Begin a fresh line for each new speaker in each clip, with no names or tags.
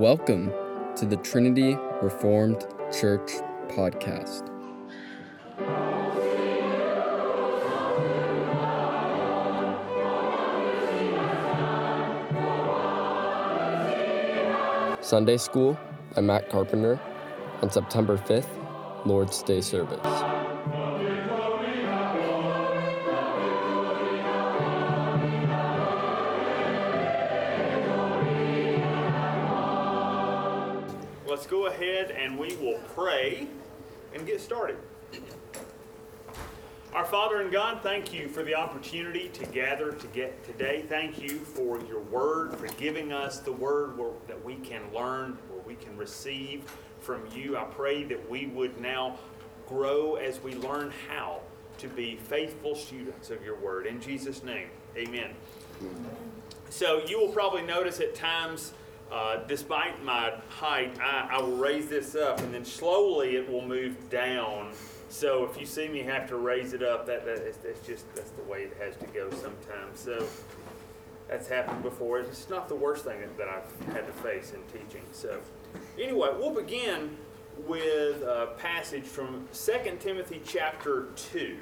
Welcome to the Trinity Reformed Church podcast. Sunday School by Matt Carpenter on September 5th, Lord's Day service.
Get started. Our Father and God, thank you for the opportunity to gather to get today. Thank you for your word, for giving us the word where, that we can learn, where we can receive from you. I pray that we would now grow as we learn how to be faithful students of your word. In Jesus' name, amen. So you will probably notice at times, uh, despite my height, I, I will raise this up and then slowly it will move down. So if you see me have to raise it up, that, that's just that's the way it has to go sometimes. So that's happened before. It's not the worst thing that, that I've had to face in teaching. So anyway, we'll begin with a passage from 2 Timothy chapter 2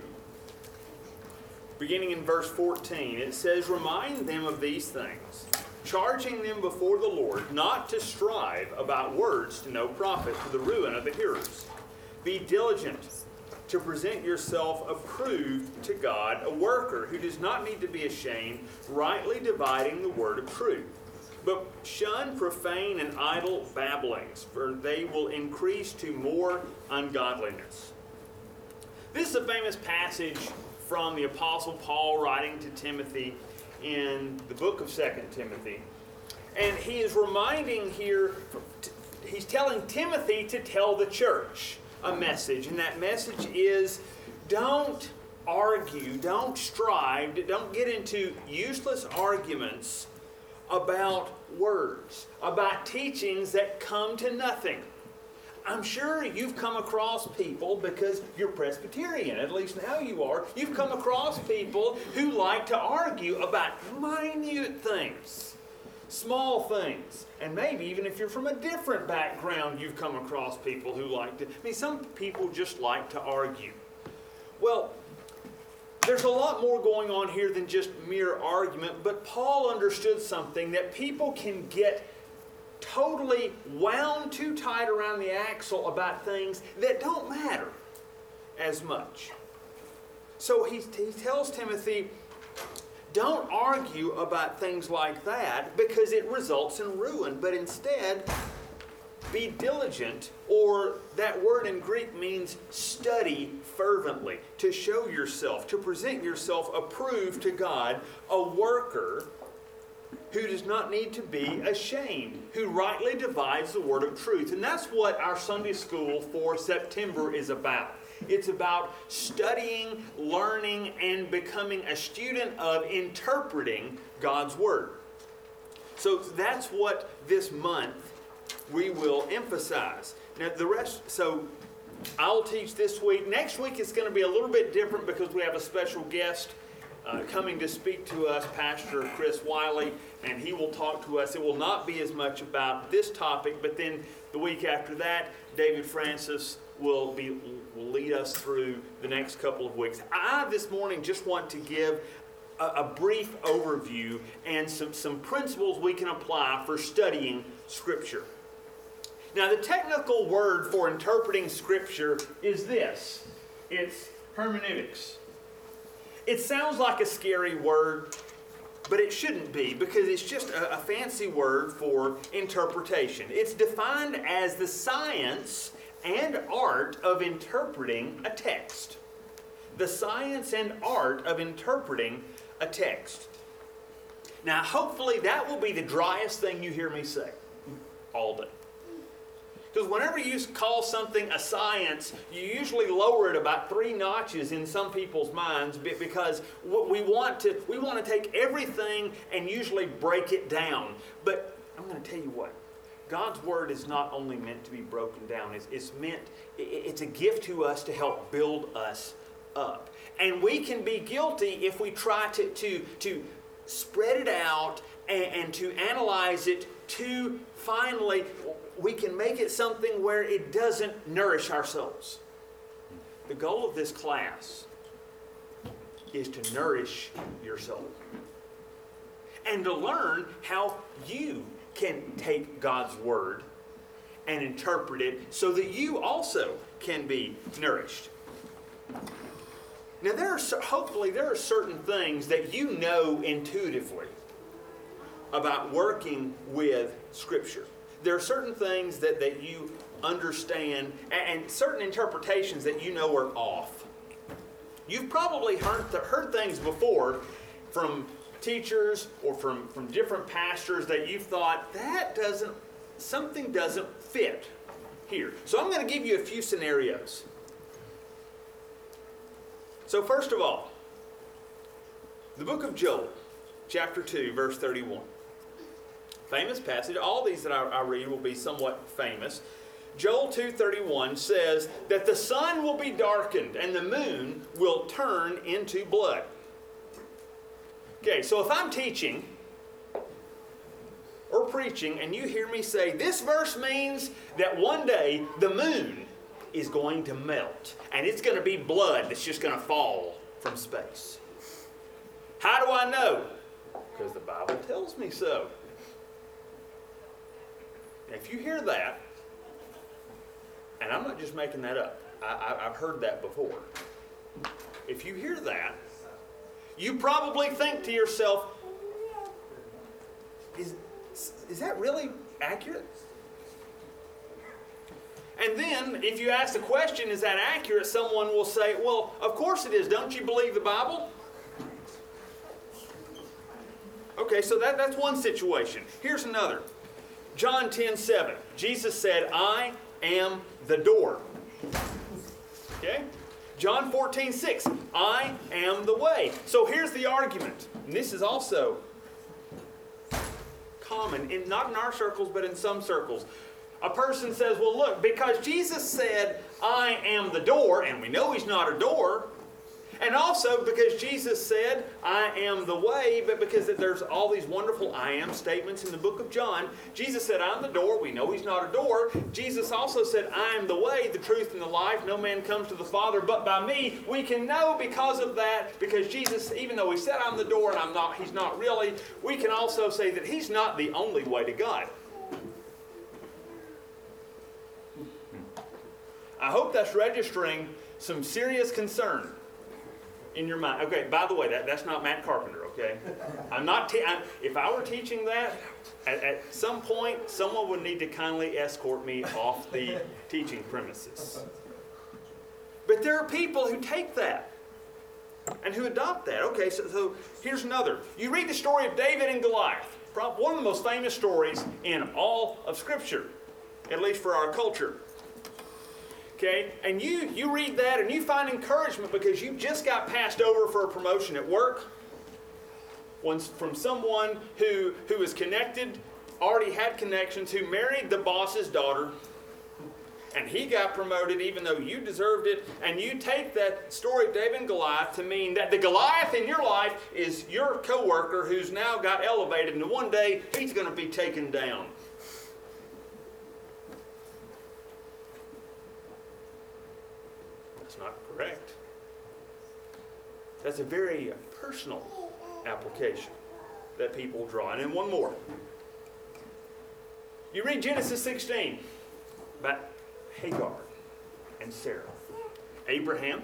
beginning in verse 14, it says, Remind them of these things, charging them before the Lord not to strive about words to no profit to the ruin of the hearers. Be diligent to present yourself approved to God, a worker who does not need to be ashamed, rightly dividing the word of truth. But shun profane and idle babblings, for they will increase to more ungodliness. This is a famous passage from the Apostle Paul writing to Timothy in the book of Second Timothy. And he is reminding here, he's telling Timothy to tell the church a message. And that message is don't argue, don't strive, don't get into useless arguments about words, about teachings that come to nothing. I'm sure you've come across people because you're Presbyterian, at least now you are. You've come across people who like to argue about minute things, small things. And maybe even if you're from a different background, you've come across people who like to. I mean, some people just like to argue. Well, there's a lot more going on here than just mere argument, but Paul understood something that people can get totally wound too tight around the axle about things that don't matter as much. So he, he tells Timothy, don't argue about things like that because it results in ruin, but instead, be diligent, or that word in Greek means study fervently, to show yourself, to present yourself approved to God, a worker who does not need to be ashamed, who rightly divides the word of truth. And that's what our Sunday school for September is about. It's about studying, learning, and becoming a student of interpreting God's word. So that's what this month we will emphasize. Now, the rest, so I'll teach this week. Next week it's going to be a little bit different because we have a special guest uh, coming to speak to us, Pastor Chris Wiley, and he will talk to us. It will not be as much about this topic, but then the week after that, David Francis will be will lead us through the next couple of weeks. I this morning just want to give a, a brief overview and some, some principles we can apply for studying Scripture. Now, the technical word for interpreting Scripture is this it's hermeneutics. It sounds like a scary word, but it shouldn't be because it's just a, a, fancy word for interpretation. It's defined as the science and art of interpreting a text. The science and art of interpreting a text. Now, hopefully, that will be the driest thing you hear me say all day. Because whenever you call something a science, you usually lower it about three notches in some people's minds because we want to we want to take everything and usually break it down. But I'm going to tell you what. God's word is not only meant to be broken down, it's, it's meant, it's a gift to us to help build us up. And we can be guilty if we try to, to, to spread it out and, and to analyze it to finally, we can make it something where it doesn't nourish our souls. The goal of this class is to nourish your soul and to learn how you can take God's Word and interpret it so that you also can be nourished. Now, there are hopefully there are certain things that you know intuitively about working with Scripture. There are certain things that, that you understand and, and certain interpretations that you know are off. You've probably heard, heard things before from teachers or from, from different pastors that you've thought that doesn't something doesn't fit here. So I'm going to give you a few scenarios. So, first of all, the book of Joel, chapter 2, verse 31. Famous passage. All these that I, I read will be somewhat famous. Joel 2:31 says that the sun will be darkened and the moon will turn into blood. Okay, so if I'm teaching or preaching and you hear me say this verse means that one day the moon is going to melt and it's going to be blood that's just going to fall from space. How do I know? Because the Bible tells me so. If you hear that, and I'm not just making that up, I, have heard that before. If you hear that, you probably think to yourself, is, is that really accurate? And then, if you ask the question, is that accurate? Someone will say, well, of course it is. Don't you believe the Bible? Okay, so that, that's one situation. Here's another. John 10 7. Jesus said, I am the door. Okay? John 14 6. I am the way. So here's the argument. And this is also common, in, not in our circles, but in some circles. A person says, Well, look, because Jesus said, I am the door, and we know he's not a door, and also because Jesus said, I am the way, but because there's all these wonderful I am statements in the book of John. Jesus said, I'm the door. We know he's not a door. Jesus also said, I am the way, the truth, and the life. No man comes to the Father but by me. We can know because of that, because Jesus, even though he said, I'm the door and I'm not, he's not really, we can also say that he's not the only way to God. I hope that's registering some serious concern in your mind. Okay, by the way, that, that's not Matt Carpenter, okay? I'm not, te- I'm, if I were teaching that, at, at some point, someone would need to kindly escort me off the teaching premises. But there are people who take that and who adopt that. Okay, so, so here's another. You read the story of David and Goliath, one of the most famous stories in all of Scripture, at least for our culture. Okay? And you you read that and you find encouragement because you just got passed over for a promotion at work. Once from someone who who is connected, already had connections, who married the boss's daughter, and he got promoted even though you deserved it, and you take that story of David and Goliath to mean that the Goliath in your life is your coworker who's now got elevated, and one day he's going to be taken down. Correct. That's a very personal application that people draw. And then one more. You read Genesis 16 about Hagar and Sarah. Abraham,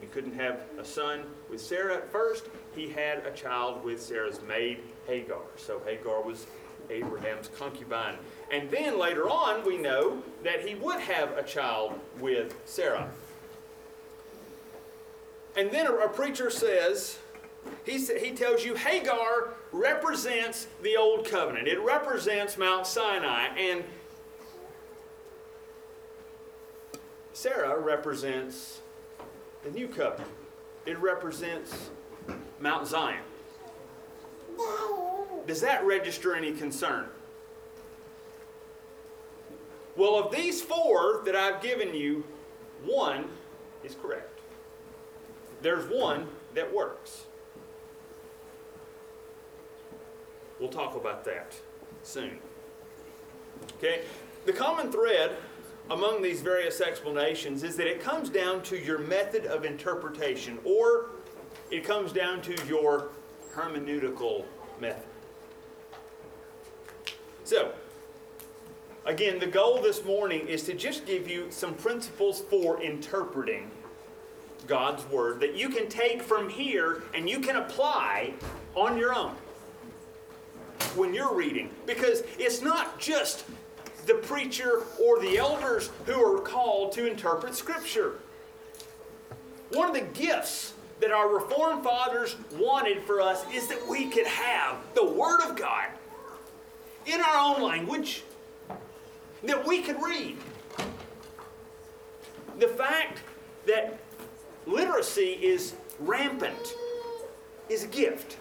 he couldn't have a son with Sarah at first. He had a child with Sarah's maid, Hagar. So Hagar was Abraham's concubine. And then later on, we know that he would have a child with Sarah. And then a, a preacher says, he, he tells you Hagar represents the old covenant. It represents Mount Sinai. And Sarah represents the new covenant. It represents Mount Zion. Does that register any concern? Well, of these four that I've given you, one is correct there's one that works. We'll talk about that soon. Okay? The common thread among these various explanations is that it comes down to your method of interpretation, or it comes down to your hermeneutical method. So, again, the goal this morning is to just give you some principles for interpreting God's Word that you can take from here and you can apply on your own when you're reading. Because it's not just the preacher or the elders who are called to interpret Scripture. One of the gifts that our Reformed fathers wanted for us is that we could have the Word of God in our own language that we could read. The fact that literacy is rampant is a gift.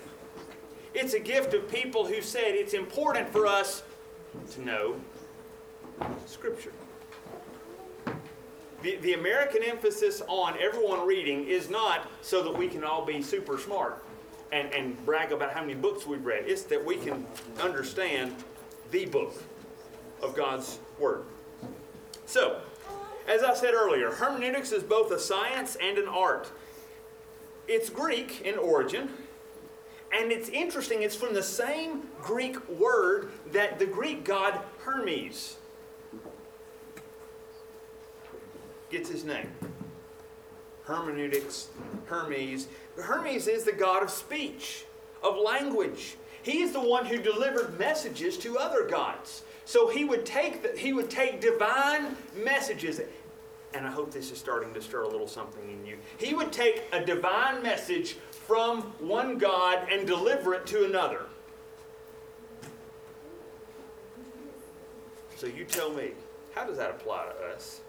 It's a gift of people who said it's important for us to know Scripture. The, the American emphasis on everyone reading is not so that we can all be super smart and, and brag about how many books we've read. It's that we can understand the book of God's Word. So, as I said earlier, hermeneutics is both a science and an art. It's Greek in origin, and it's interesting, it's from the same Greek word that the Greek god Hermes gets his name. Hermeneutics, Hermes. Hermes is the god of speech, of language. He is the one who delivered messages to other gods. So he would take the, he would take divine messages, and I hope this is starting to stir a little something in you. He would take a divine message from one God and deliver it to another. So you tell me, how does that apply to us?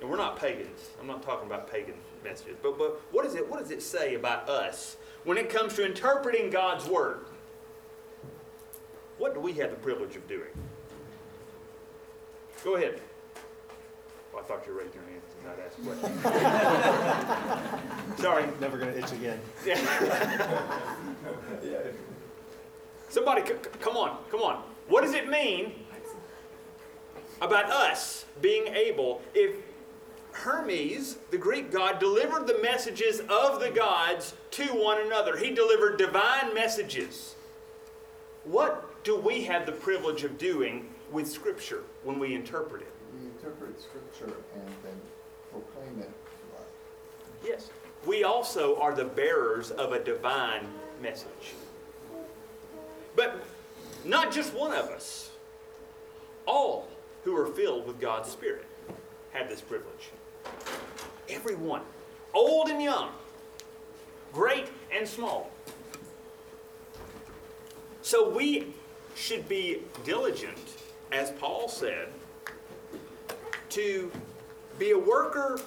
And we're not pagans. I'm not talking about pagan messages. But, but what, is it, what does it say about us when it comes to interpreting God's Word? What do we have the privilege of doing? Go ahead. Oh, I thought you were raising your hand and not asking questions. Sorry.
Never going to itch again. Yeah.
Somebody, c- come on, come on. What does it mean about us being able, if Hermes, the Greek god, delivered the messages of the gods to one another, he delivered divine messages. What do we have the privilege of doing with Scripture when we interpret it?
We interpret scripture and then proclaim it to us.
Yes. We also are the bearers of a divine message. But not just one of us. All who are filled with God's Spirit have this privilege. Everyone, old and young, great and small. So we should be diligent, as Paul said, to be a worker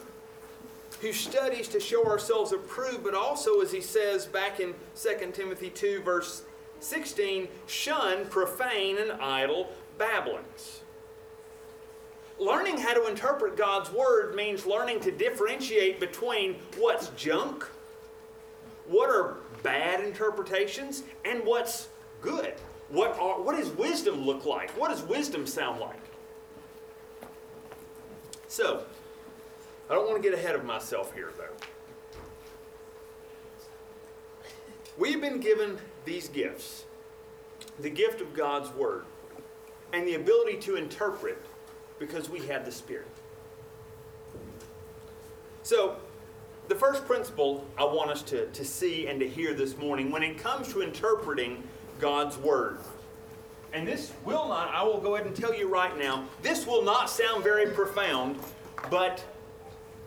who studies to show ourselves approved, but also, as he says back in 2 Timothy 2, verse 16, shun profane and idle babblings. Learning how to interpret God's Word means learning to differentiate between what's junk, what are bad interpretations, and what's good. What, are, what does wisdom look like? What does wisdom sound like? So, I don't want to get ahead of myself here, though. We've been given these gifts the gift of God's Word and the ability to interpret because we have the Spirit. So, the first principle I want us to, to see and to hear this morning when it comes to interpreting God's Word. And this will not, I will go ahead and tell you right now, this will not sound very profound, but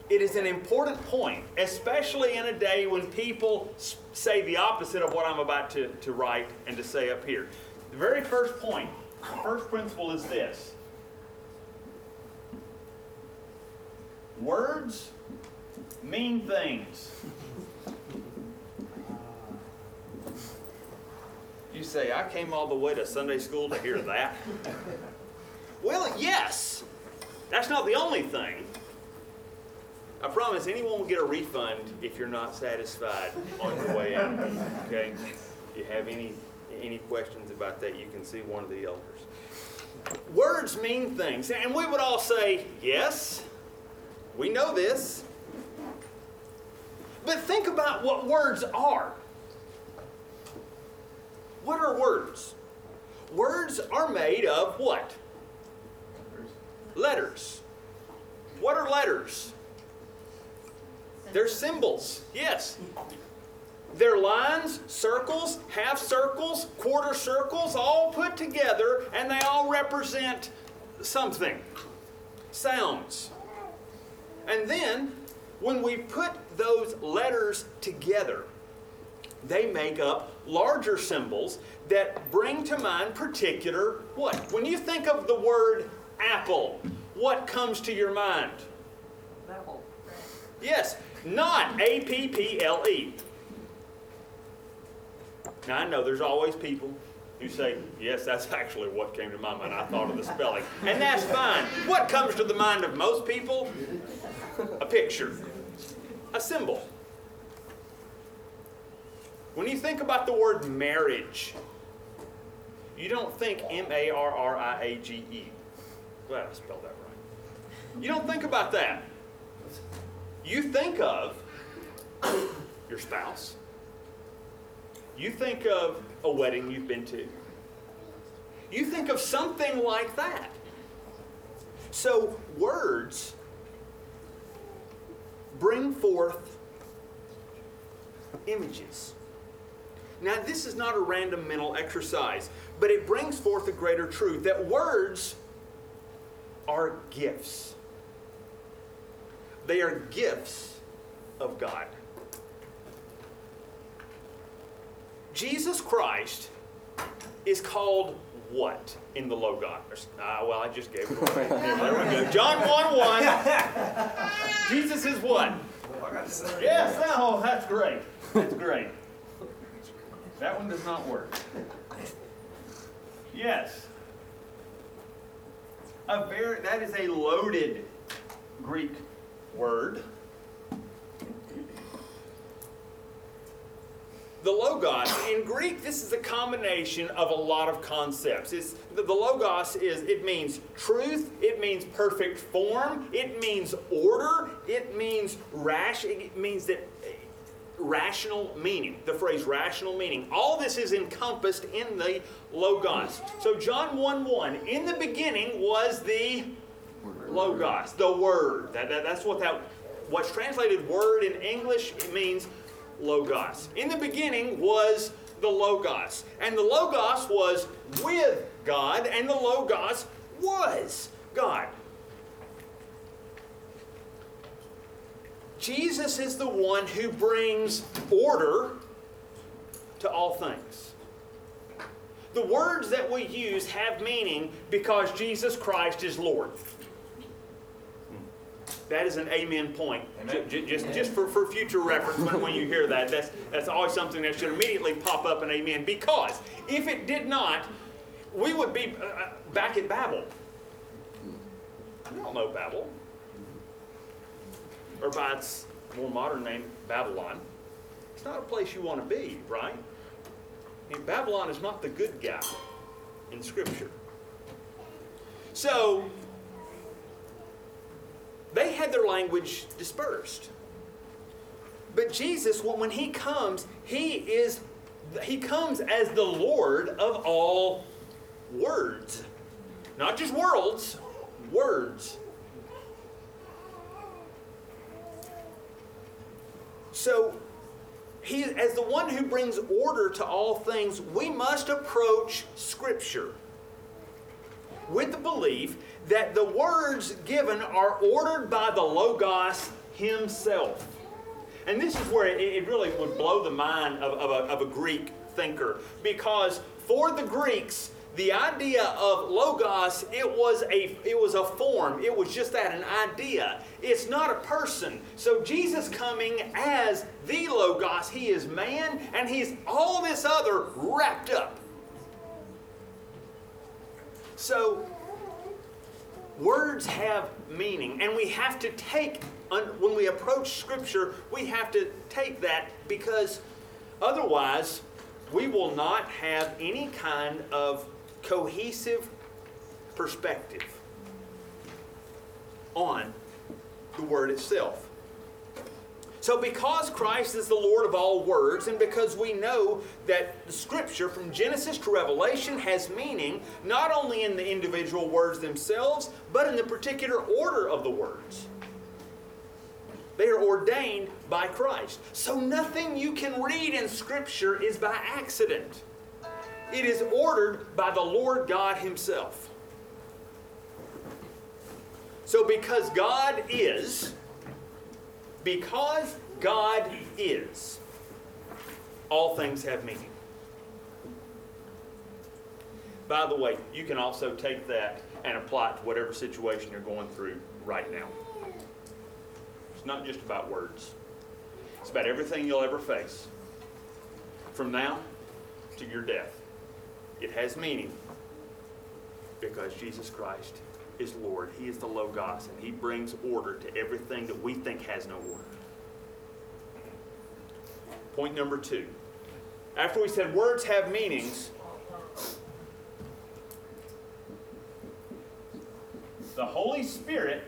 it is an important point, especially in a day when people say the opposite of what I'm about to, to write and to say up here. The very first first principle is this words mean things. You say, I came all the way to Sunday school to hear that. well, yes, that's not the only thing. I promise anyone will get a refund if you're not satisfied on your way out. Okay? If you have any any questions about that, you can see one of the elders. Words mean things. And we would all say, yes, we know this. But think about what words are. What are words? Words are made of what? Letters. What are letters? They're symbols, yes. They're lines, circles, half circles, quarter circles, all put together, and they all represent something. Sounds. And then, when we put those letters together, they make up larger symbols that bring to mind particular what? When you think of the word apple, what comes to your mind?
Apple.
Yes, not A P P L E. Now I know there's always people who say, yes, that's actually what came to my mind. I thought of the spelling. And that's fine. What comes to the mind of most people? A picture, a symbol. When you think about the word marriage, you don't think M A R R I A G E. Glad I spelled that right. You don't think about that. You think of your spouse. You think of a wedding you've been to. You think of something like that. So, words bring forth images. Now, this is not a random mental exercise, but it brings forth a greater truth that words are gifts. They are gifts of God. Jesus Christ is called what in the Logos? Ah, well, I just gave it away. there we go. John 1 1. Jesus is what? Yes, oh, that's great. That's great. That one does not work. Yes. A very that is a loaded Greek word. The logos in Greek, this is a combination of a lot of concepts. It's, the, the logos is it means truth, it means perfect form, it means order, it means rash, it means that rational meaning. The phrase rational meaning. All this is encompassed in the logos. So John 1 1, in the beginning was the logos, the word. That, that, that's what that what's translated word in English it means logos. In the beginning was the logos, and the logos was with God, and the logos was God. Jesus is the one who brings order to all things. The words that we use have meaning because Jesus Christ is Lord. That is an amen point.
Amen.
J- Just, just for, for future reference, when, when you hear that, that's, that's always something that should immediately pop up an amen. Because if it did not, we would be uh, uh, back at Babel. You all know Babel. Or by its more modern name, Babylon. It's not a place you want to be, right? I mean, Babylon is not the good guy in Scripture. So, they had their language dispersed. But Jesus, when he comes, he is he comes as the Lord of all words. Not just worlds, words. So, he, as the one who brings order to all things, we must approach Scripture with the belief that the words given are ordered by the Logos himself. And this is where it, it really would blow the mind of, of, a, of a Greek thinker. Because for the Greeks, the idea of logos it was a it was a form. It was just that an idea. It's not a person. So jesus coming as the logos he is man and he's all this other wrapped up. So words have meaning and we have to take when we approach scripture we have to take that because otherwise we will not have any kind of cohesive perspective on the Word itself. So, because Christ is the Lord of all words, and because we know that the Scripture from Genesis to Revelation has meaning not only in the individual words themselves, but in the particular order of the words. They are ordained by Christ. So, nothing you can read in Scripture is by accident, it is ordered by the Lord God Himself. So, because God is, because God is, all things have meaning. By the way, you can also take that and apply it to whatever situation you're going through right now. It's not just about words, it's about everything you'll ever face. From now to your death, it has meaning because Jesus Christ is Lord. He is the Logos, and He brings order to everything that we think has no order. Point number two. After we said words have meanings, the Holy Spirit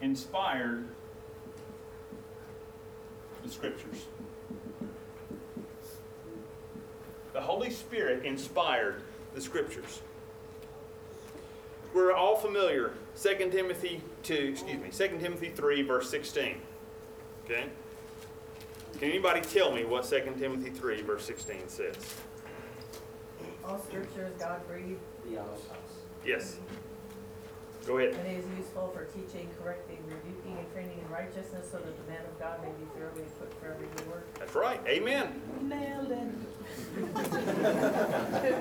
inspired the Scriptures. The Holy Spirit inspired the Scriptures. We're all familiar, 2 Timothy 2, excuse me, 2 Timothy 3, verse 16. Okay? Can anybody tell me what 2 Timothy 3, verse 16 says?
All scripture is God breathed
Yes. Go ahead.
and is useful for teaching, correcting, rebuking, and training in righteousness, so that the man of God may be thoroughly equipped for every good work.
That's right. Amen.
Nailed it.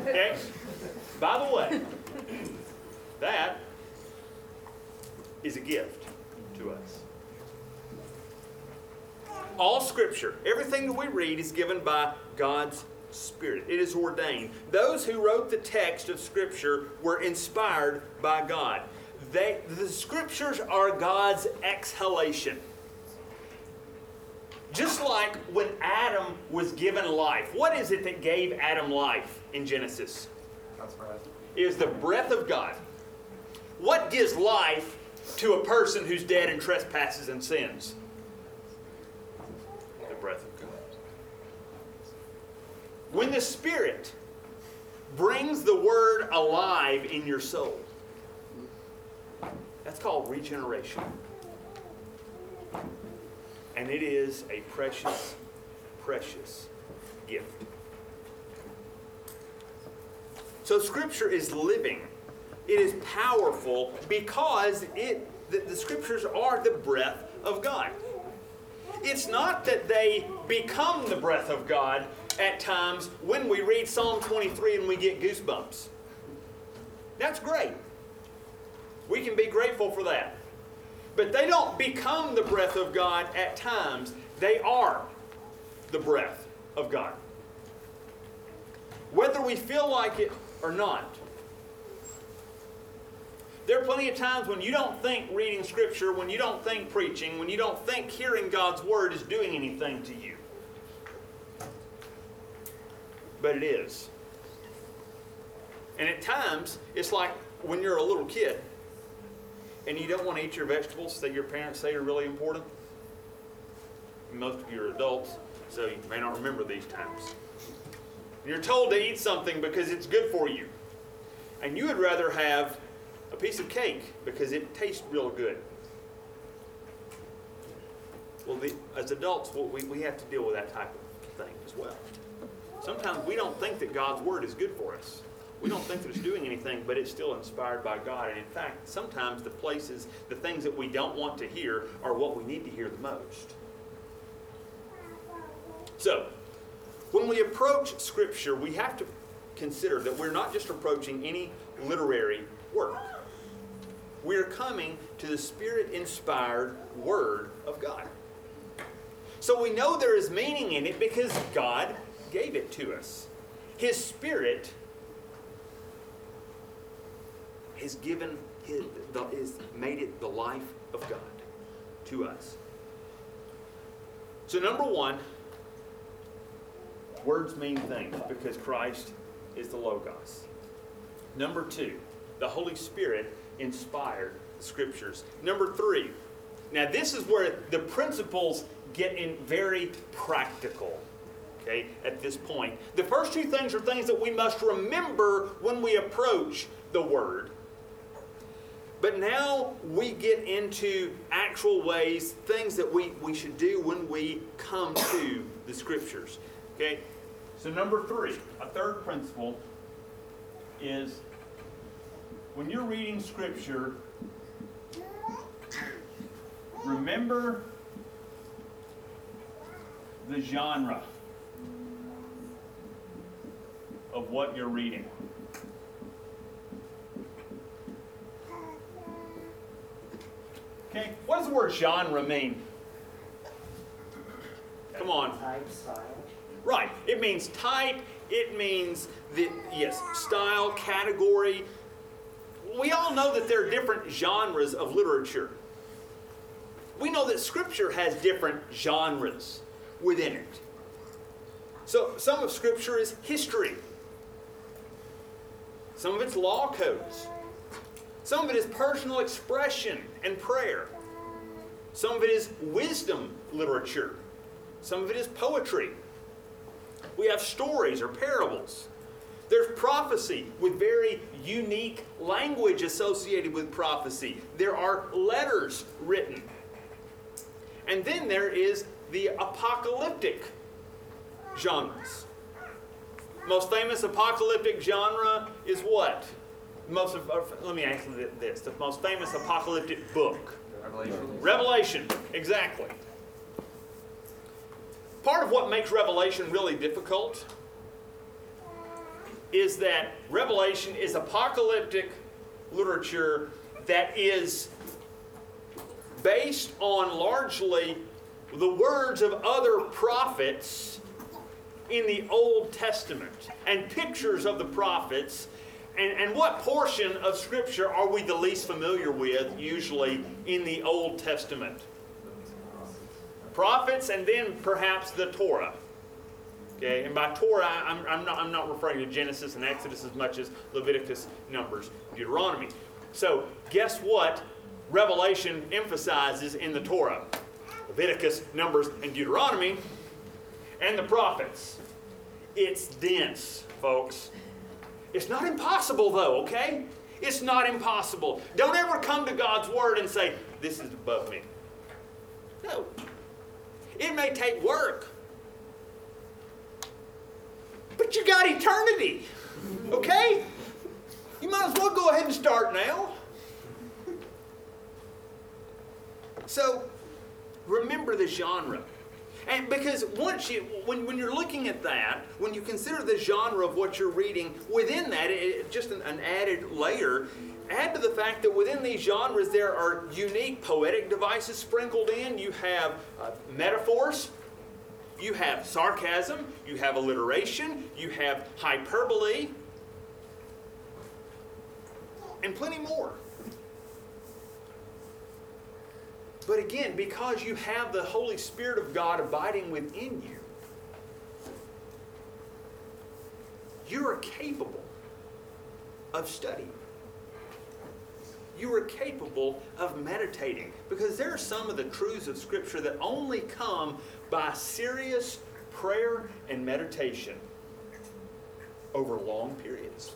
Okay? By the way, that is a gift to us. All scripture, everything that we read is given by God's Spirit. It is ordained. Those who wrote the text of scripture were inspired by God. They, the scriptures are God's exhalation. Just like when Adam was given life. What is it that gave Adam life in Genesis?
That's right.
It is the breath of God. What gives life to a person who's dead in trespasses and sins? The breath of God. When the Spirit brings the Word alive in your soul, that's called regeneration. And it is a precious, precious gift. So Scripture is living. It is powerful because it the, the Scriptures are the breath of God. It's not that they become the breath of God at times when we read Psalm 23 and we get goosebumps. That's great. We can be grateful for that. But they don't become the breath of God at times. They are the breath of God. Whether we feel like it or not. There are plenty of times when you don't think reading Scripture, when you don't think preaching, when you don't think hearing God's Word is doing anything to you. But it is. And at times, it's like when you're a little kid and you don't want to eat your vegetables that your parents say are really important. Most of you are adults, so you may not remember these times. You're told to eat something because it's good for you. And you would rather have a piece of cake because it tastes real good. Well, the, as adults, well, we, we have to deal with that type of thing as well. Sometimes we don't think that God's Word is good for us. We don't think that it's doing anything, but it's still inspired by God. And in fact, sometimes the places, the things that we don't want to hear are what we need to hear the most. So, when we approach Scripture, we have to consider that we're not just approaching any literary work. We're coming to the Spirit inspired Word of God. So we know there is meaning in it because God gave it to us. His Spirit has given his, the, is made it the life of God to us. So number one, Words mean things because Christ is the Logos. Number two, the Holy Spirit inspired the Scriptures. Number three, now this is where the principles get in very practical. Okay, at this point. The first two things are things that we must remember when we approach the Word. But now we get into actual ways, things that we, we should do when we come to the Scriptures. Okay? So, number three, a third principle is when you're reading Scripture, remember the genre of what you're reading. Okay, what does the word genre mean? Come on.
Type, style.
Right. It means type. It means the yes, style, category. We all know that there are different genres of literature. We know that scripture has different genres within it. So some of scripture is history. Some of it's law codes. Some of it is personal expression and prayer. Some of it is wisdom literature. Some of it is poetry. We have stories or parables. There's prophecy with very unique language associated with prophecy. There are letters written. And then there is the apocalyptic genres. Most famous apocalyptic genre is what? Most of, let me ask you this: the most famous apocalyptic book.
Revelation.
Revelation, exactly. Part of what makes Revelation really difficult is that Revelation is apocalyptic literature that is based on largely the words of other prophets in the Old Testament and pictures of the prophets. And, and what portion of Scripture are we the least familiar with, usually, in the Old Testament? Prophets and then perhaps the Torah. Okay, and by Torah, I'm, I'm, not, I'm not referring to Genesis and Exodus as much as Leviticus, Numbers, Deuteronomy. So, guess what Revelation emphasizes in the Torah? Leviticus, Numbers, and Deuteronomy, and the prophets. It's dense, folks. It's not impossible, though, okay? It's not impossible. Don't ever come to God's Word and say, This is above me. No. It may take work, but you got eternity, okay? You might as well go ahead and start now. So, remember the genre. And because once you, when, when you're looking at that, when you consider the genre of what you're reading, within that, it, just an, an added layer, add to the fact that within these genres there are unique poetic devices sprinkled in. You have uh, metaphors, you have sarcasm, you have alliteration, you have hyperbole, and plenty more. But again, because you have the Holy Spirit of God abiding within you, you are capable of studying. You are capable of meditating because there are some of the truths of Scripture that only come by serious prayer and meditation over long periods.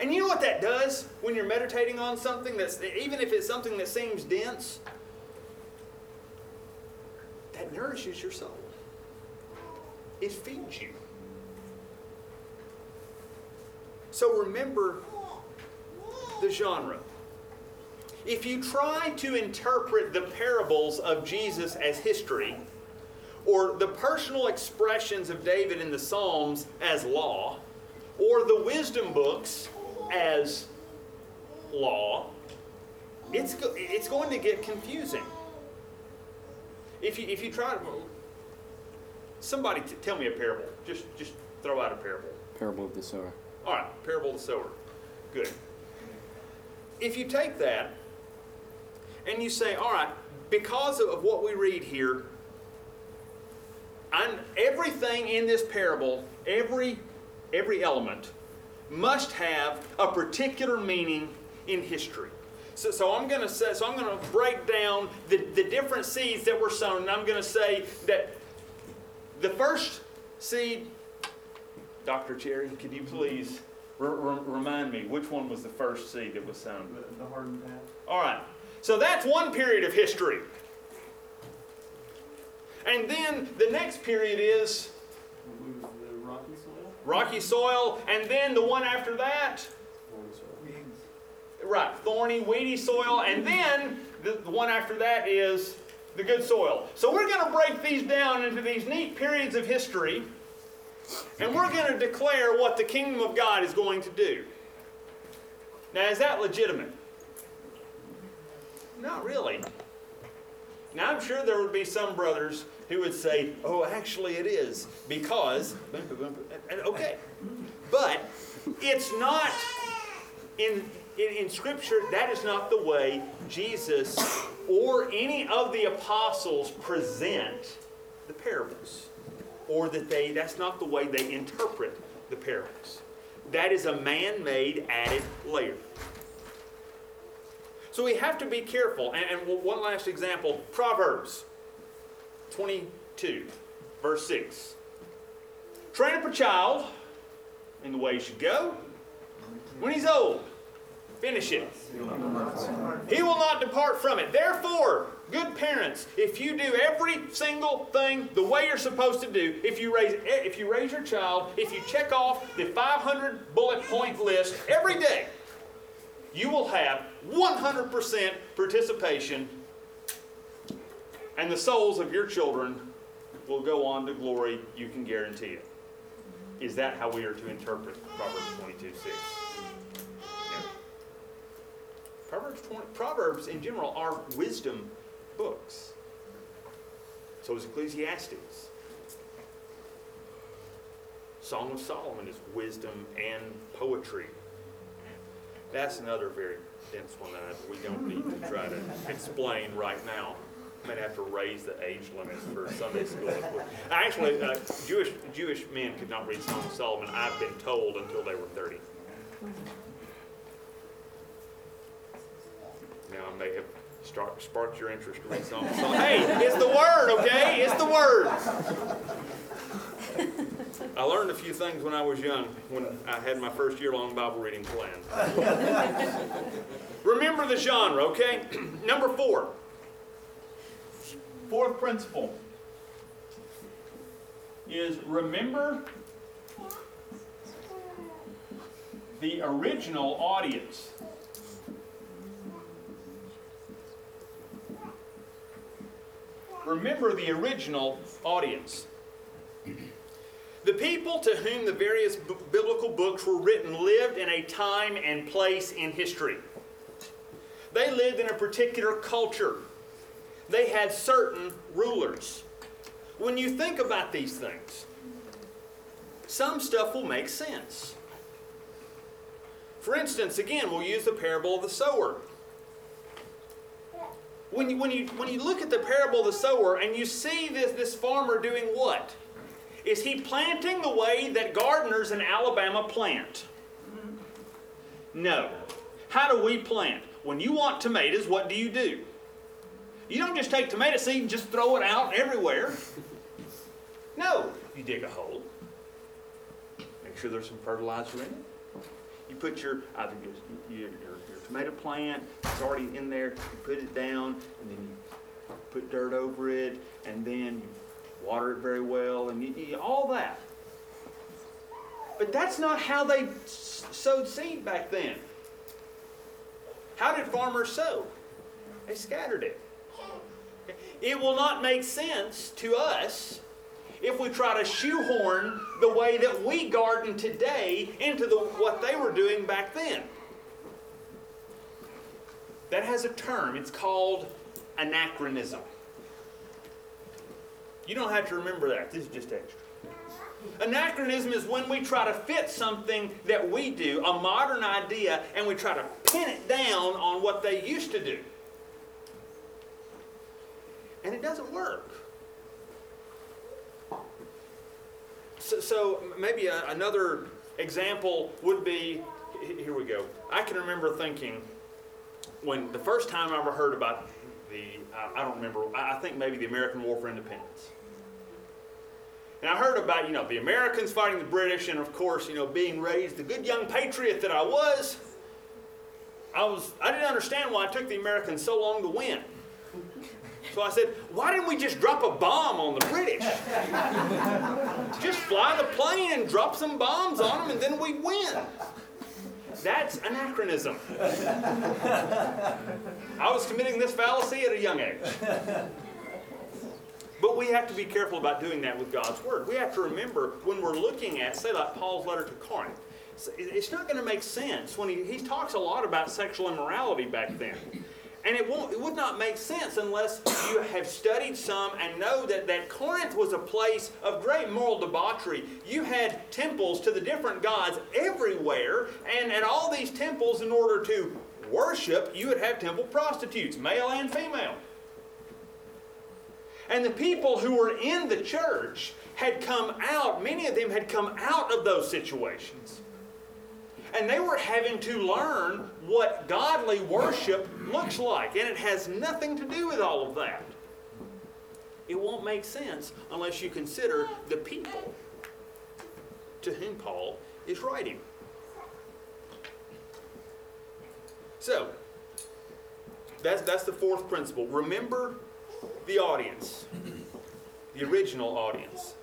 And you know what that does when you're meditating on something that's, even if it's something that seems dense? That nourishes your soul. It feeds you. So remember the genre. If you try to interpret the parables of Jesus as history, or the personal expressions of David in the Psalms as law, or the wisdom books as law, it's, it's going to get confusing. If you, if you try to, somebody t- tell me a parable. Just, just throw out a parable.
Parable of the sower.
All right, parable of the sower. Good. If you take that and you say, all right, because of what we read here, I'm, everything in this parable, every, every element, must have a particular meaning in history. So, so I'm going to say, so I'm going to break down the, the different seeds that were sown, and I'm going to say that the first seed, Dr. Cherry, could you please remind me which one was the first seed that was sown?
The, the hardened path.
All right. So that's one period of history. And then the next period is
What was the rocky soil?
rocky soil, and then the one after that. Right, thorny, weedy soil, and then the, the one after that is the good soil. So we're going to break these down into these neat periods of history, and we're going to declare what the kingdom of God is going to do. Now, is that legitimate? Not really. Now, I'm sure there would be some brothers who would say, oh, actually it is, because, okay. But it's not, in, in, in Scripture, that is not the way Jesus or any of the apostles present the parables. Or that they, that's not the way they interpret the parables. That is a man made added layer. So we have to be careful. And, and one last example Proverbs 22, verse 6. Train up a child in the way he should go. When he's old, finish it. He will not depart from it. Therefore, good parents, if you do every single thing the way you're supposed to do, if you raise if you raise your child, if you check off the 500 bullet point list every day, you will have 100% participation, and the souls of your children will go on to glory. You can guarantee it. Is that how we are to interpret Proverbs 22 6? Proverbs, 20, Proverbs in general are wisdom books. So is Ecclesiastes. Song of Solomon is wisdom and poetry. That's another very dense one that we don't need to try to explain right now. I might have to raise the age limits for Sunday school. Actually, uh, Jewish Jewish men could not read Song of Solomon. I've been told until they were thirty. Now I may have start, sparked your interest to read Song of Hey, it's the word, okay? It's the word. I learned a few things when I was young, when I had my first year long Bible reading plan. Remember the genre, okay? Number four. Fourth principle is remember the original audience. Remember the original audience. The people to whom the various b- biblical books were written lived in a time and place in history. They lived in a particular culture. They had certain rulers. When you think about these things, some stuff will make sense. For instance, again, we'll use the parable of the sower. When you, when you, when you look at the parable of the sower and you see this, this farmer doing what? Is he planting the way that gardeners in Alabama plant? No. How do we plant? When you want tomatoes, what do you do? You don't just take tomato seed and just throw it out everywhere. No. You dig a hole. Make sure there's some fertilizer in it. You put your either your, your, your tomato plant, it's already in there, you put it down, and then you put dirt over it, and then you water it very well, and you, you, all that. But that's not how they sowed seed back then. How did farmers sow? They scattered it. It will not make sense to us if we try to shoehorn the way that we garden today into the, what they were doing back then. That has a term. It's called anachronism. You don't have to remember that. This is just extra. Anachronism is when we try to fit something that we do, a modern idea, and we try to pin it down on what they used to do. And it doesn't work. So, so maybe a, another example would be here we go. I can remember thinking when the first time I ever heard about the, I, I don't remember, I, I think maybe the American War for Independence. And I heard about, you know, the Americans fighting the British, and of course, you know, being raised the good young patriot that I was, I was, I didn't understand why it took the Americans so long to win. So I said, why didn't we just drop a bomb on the British? just fly the plane and drop some bombs on them, and then we'd win. That's anachronism. I was committing this fallacy at a young age. But we have to be careful about doing that with God's Word. We have to remember when we're looking at, say, like Paul's letter to Corinth, it's not going to make sense when he, he talks a lot about sexual immorality back then. And it, won't, it would not make sense unless you have studied some and know that, that Corinth was a place of great moral debauchery. You had temples to the different gods everywhere, and at all these temples, in order to worship, you would have temple prostitutes, male and female. And the people who were in the church had come out, many of them had come out of those situations. And they were having to learn what godly worship looks like. And it has nothing to do with all of that. It won't make sense unless you consider the people to whom Paul is writing. So, that's, that's the fourth principle. Remember the audience, the original audience.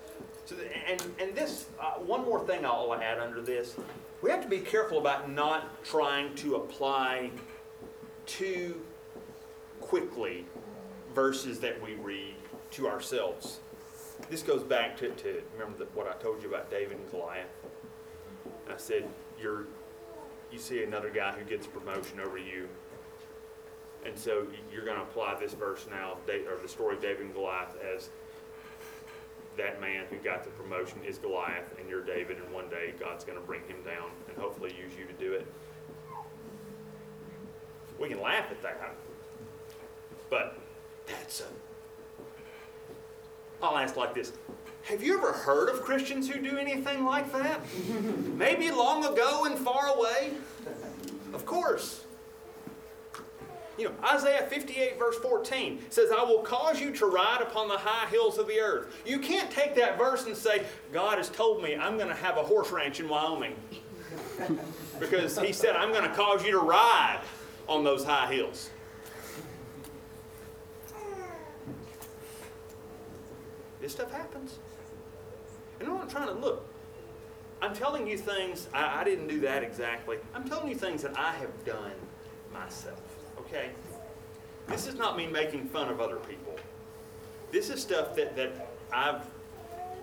So, and, and this, uh, one more thing I'll add under this we have to be careful about not trying to apply too quickly verses that we read to ourselves. This goes back to, to remember the, what I told you about David and Goliath. I said, you're, you see another guy who gets promotion over you. And so you're going to apply this verse now, or the story of David and Goliath, as that man who got the promotion is Goliath and you're David, and one day God's going to bring him down and hopefully use you to do it. We can laugh at that, but that's a. I'll ask like this Have you ever heard of Christians who do anything like that? Maybe long ago and far away? Of course. You know, Isaiah 58, verse 14 says, I will cause you to ride upon the high hills of the earth. You can't take that verse and say, God has told me I'm going to have a horse ranch in Wyoming. because he said, I'm going to cause you to ride on those high hills. This stuff happens. And I'm not trying to look. I'm telling you things, I, I didn't do that exactly. I'm telling you things that I have done myself okay? This is not me making fun of other people. This is stuff that, that I've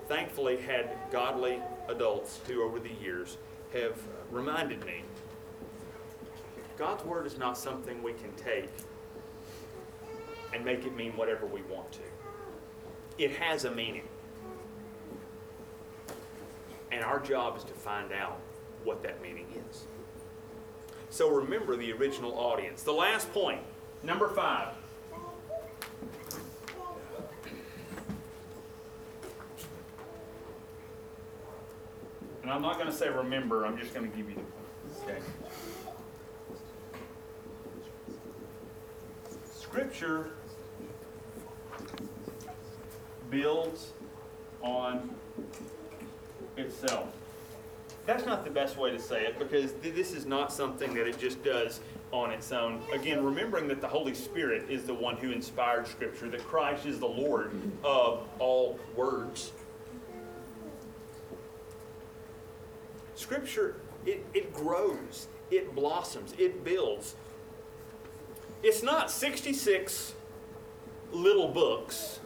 thankfully had godly adults who, over the years, have reminded me God's Word is not something we can take and make it mean whatever we want to. It has a meaning. And our job is to find out what that meaning is. So remember the original audience. The last point, number five. And I'm not going to say remember, I'm just going to give you the point. Okay. Scripture builds on itself. That's not the best way to say it because th- this is not something that it just does on its own. Again, remembering that the Holy Spirit is the one who inspired Scripture, that Christ is the Lord of all words. Scripture, it, it grows, it blossoms, it builds. It's not 66 little books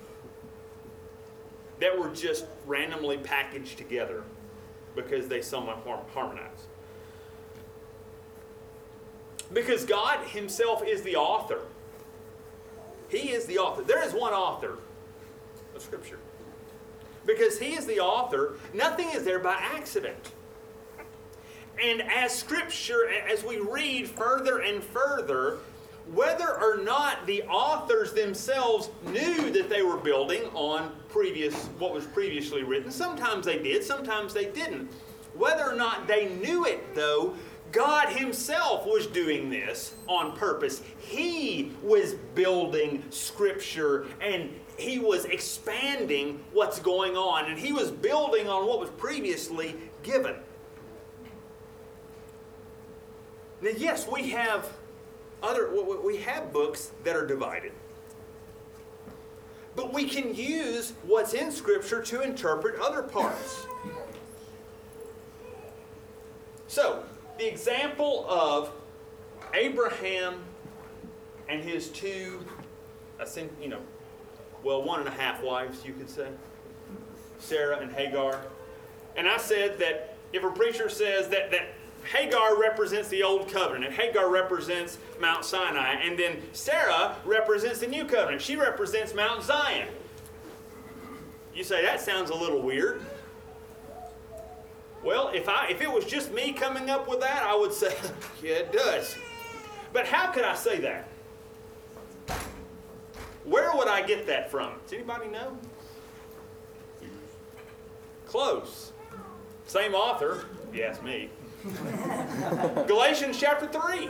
that were just randomly packaged together because they somewhat harmonize. Because God Himself is the author. He is the author. There is one author of Scripture. Because He is the author, nothing is there by accident. And as Scripture, as we read further and further, whether or not the authors themselves knew that they were building on previous what was previously written. Sometimes they did, sometimes they didn't. Whether or not they knew it, though, God Himself was doing this on purpose. He was building Scripture and He was expanding what's going on, and He was building on what was previously given. Now, yes, we have other we have books that are divided. But we can use what's in Scripture to interpret other parts. So, the example of Abraham and his two, you know, well, one and a half wives, you could say, Sarah and Hagar. And I said that if a preacher says that, that Hagar represents the old covenant. And Hagar represents Mount Sinai. And then Sarah represents the new covenant. She represents Mount Zion. You say, that sounds a little weird. Well, if, I, if it was just me coming up with that, I would say, yeah, it does. But how could I say that? Where would I get that from? Does anybody know? Close. Same author, ask me. Galatians chapter 3.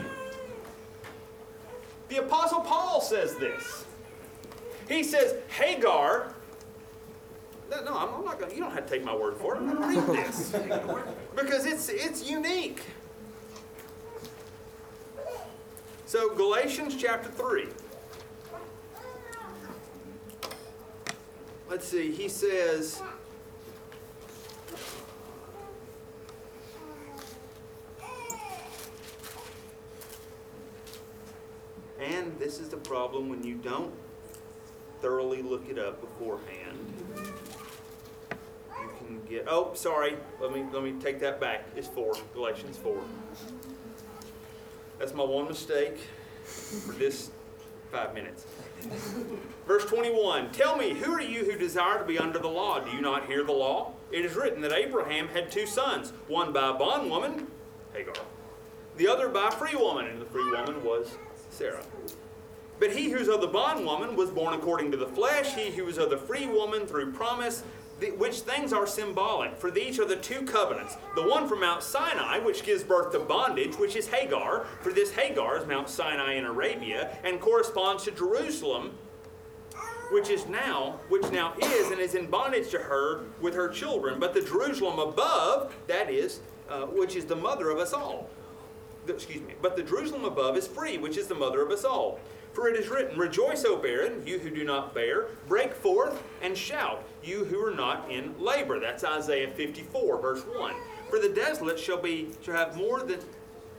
The Apostle Paul says this. He says, Hagar, no, no I'm not going to, you don't have to take my word for it. I'm going to read this. because it's, it's unique. So, Galatians chapter 3. Let's see, he says, And this is the problem when you don't thoroughly look it up beforehand. You can get oh sorry, let me let me take that back. It's four, Galatians four. That's my one mistake for this five minutes. Verse 21 Tell me, who are you who desire to be under the law? Do you not hear the law? It is written that Abraham had two sons, one by a bondwoman, Hagar, the other by a free woman, and the free woman was Sarah. But he who's of the bondwoman was born according to the flesh, he who is of the free woman through promise, which things are symbolic. For these are the two covenants. The one from Mount Sinai, which gives birth to bondage, which is Hagar. For this Hagar is Mount Sinai in Arabia, and corresponds to Jerusalem, which is now, which now is and is in bondage to her with her children. But the Jerusalem above, that is, uh, which is the mother of us all excuse me, but the Jerusalem above is free, which is the mother of us all. For it is written, Rejoice, O barren, you who do not bear, break forth and shout, you who are not in labor. That's Isaiah 54, verse 1. For the desolate shall be shall have more than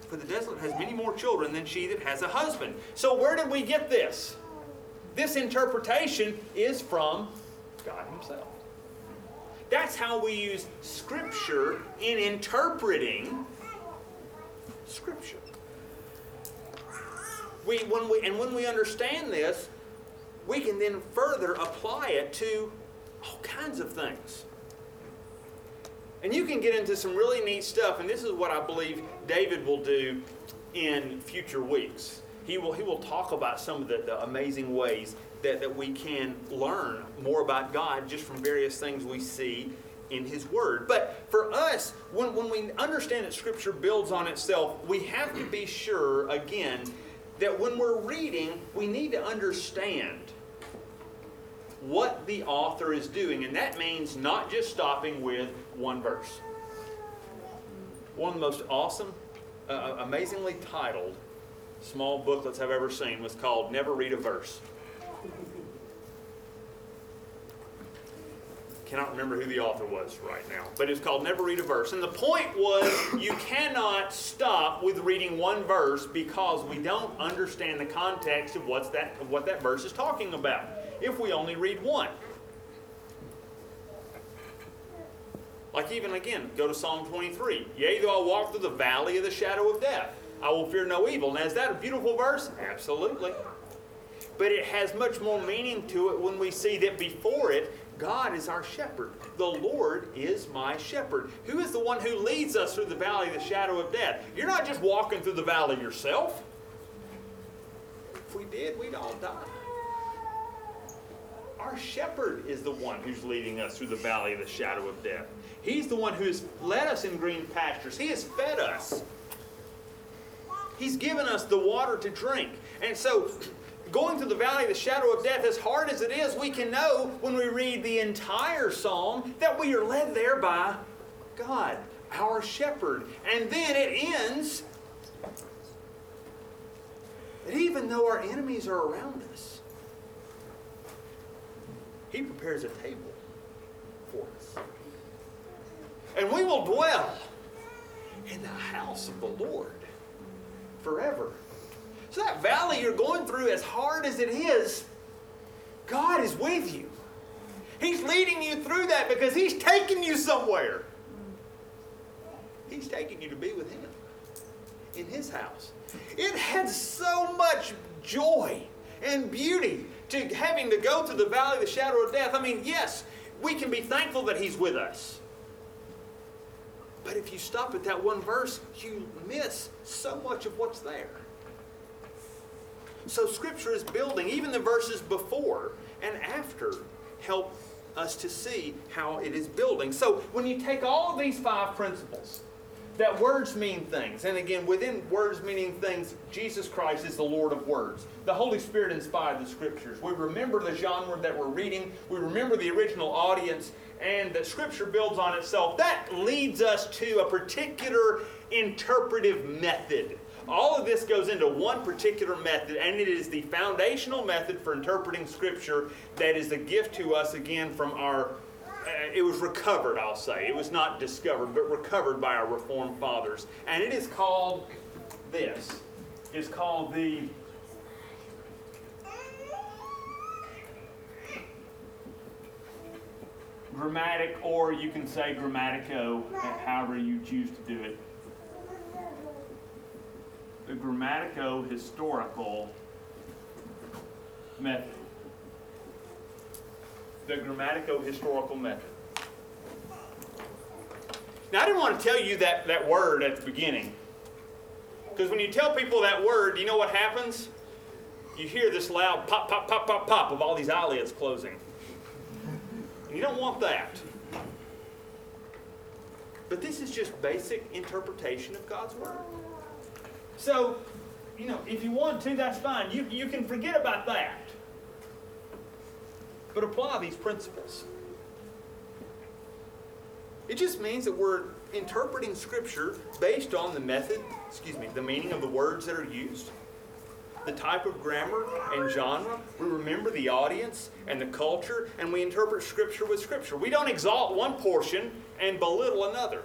for the desolate has many more children than she that has a husband. So where did we get this? This interpretation is from God Himself. That's how we use Scripture in interpreting Scripture. We, when we, and when we understand this, we can then further apply it to all kinds of things. And you can get into some really neat stuff, and this is what I believe David will do in future weeks. He will, he will talk about some of the, the amazing ways that, that we can learn more about God just from various things we see in His Word. But for us, when, when we understand that Scripture builds on itself, we have to be sure, again, that when we're reading, we need to understand what the author is doing. And that means not just stopping with one verse. One of the most awesome, uh, amazingly titled small booklets I've ever seen was called Never Read a Verse. Cannot remember who the author was right now, but it's called Never Read a Verse. And the point was you cannot stop with reading one verse because we don't understand the context of what's that of what that verse is talking about. If we only read one. Like even again, go to Psalm 23. Yea, though I walk through the valley of the shadow of death, I will fear no evil. Now is that a beautiful verse? Absolutely. But it has much more meaning to it when we see that before it God is our shepherd. The Lord is my shepherd. Who is the one who leads us through the valley of the shadow of death? You're not just walking through the valley yourself. if we did, we'd all die. Our shepherd is the one who's leading us through the valley of the shadow of death. He's the one who has led us in green pastures. He has fed us. He's given us the water to drink. And so, going through the valley of the shadow of death, as hard as it is, we can know when we read the entire psalm that we are led there by God, our shepherd. And then it ends that even though our enemies are around us, He prepares a table for us. And we will dwell in the house of the Lord forever. So, that valley you're going through, as hard as it is, God is with you. He's leading you through that because He's taking you somewhere. He's taking you to be with Him in His house. It has so much joy and beauty to having to go through the valley of the shadow of death. I mean, yes, we can be thankful that He's with us. But if you stop at that one verse, you miss so much of what's there. So Scripture is building, even the verses before and after help us to see how it is building. So when you take all of these five principles, that words mean things. And again, within words meaning things, Jesus Christ is the Lord of words. The Holy Spirit inspired the Scriptures. We remember the genre that we're reading, we remember the original audience, and that Scripture builds on itself. That leads us to a particular interpretive method. All of this goes into one particular method, and it is the foundational method for interpreting Scripture that is a gift to us, again, from our uh, it was recovered, I'll say. It was not discovered, but recovered by our Reformed fathers. And it is called this. It's called the grammatic, or you can say grammatico, however you choose to do it. The grammatico historical method the grammatico-historical method. Now, I didn't want to tell you that, that word at the beginning. Because when you tell people that word, you know what happens? You hear this loud pop, pop, pop, pop, pop of all these eyelids closing. And you don't want that. But this is just basic interpretation of God's Word. So, you know, if you want to, that's fine. You, you can forget about that but apply these principles. It just means that we're interpreting Scripture based on the method, excuse me, the meaning of the words that are used, the type of grammar and genre. We remember the audience and the culture, and we interpret Scripture with Scripture. We don't exalt one portion and belittle another.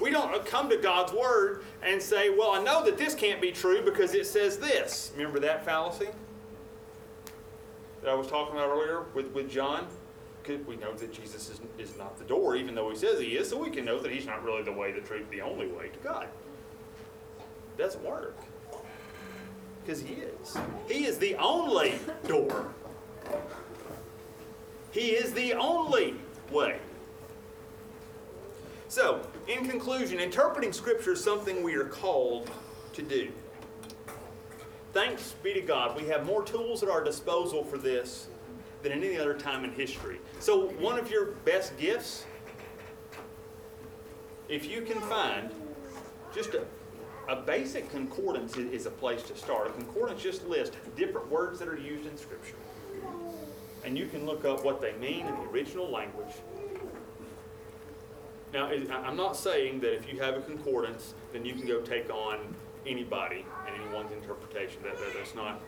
We don't come to God's Word and say, well, I know that this can't be true because it says this. Remember that fallacy? that I was talking about earlier with, with John? We know that Jesus is, is not the door, even though he says he is, so we can know that he's not really the way, the truth, the only way to God. It doesn't work. Because he is. He is the only door. He is the only way. So, in conclusion, interpreting Scripture is something we are called to do. Thanks be to God, we have more tools at our disposal for this than any other time in history. So, one of your best gifts, if you can find just a, a basic concordance is a place to start. A concordance just lists different words that are used in Scripture. And you can look up what they mean in the original language. Now, I'm not saying that if you have a concordance, then you can go take on anybody and anyone's interpretation. That, that, that's not.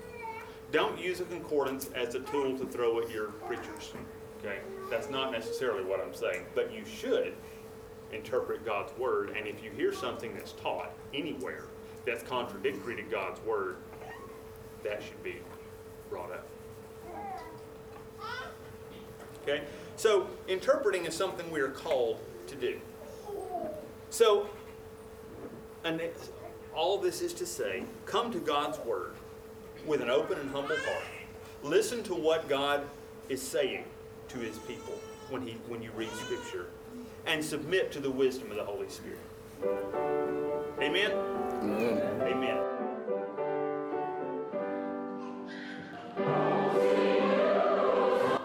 Don't use a concordance as a tool to throw at your preachers. Okay, that's not necessarily what I'm saying, but you should interpret God's word. And if you hear something that's taught anywhere that's contradictory to God's word, that should be brought up. Okay, so interpreting is something we are called to do. So, and all this is to say, come to God's Word with an open and humble heart. Listen to what God is saying to His people when, he, when you read Scripture, and submit to the wisdom of the Holy Spirit. Amen?
Amen.
Amen.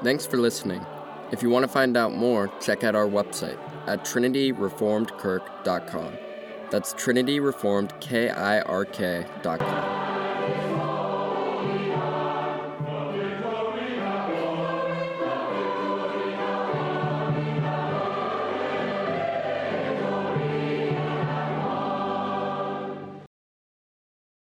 Thanks for listening. If you want to find out more, check out our website at trinityreformedkirk.com. That's trinityreformedkirk.com.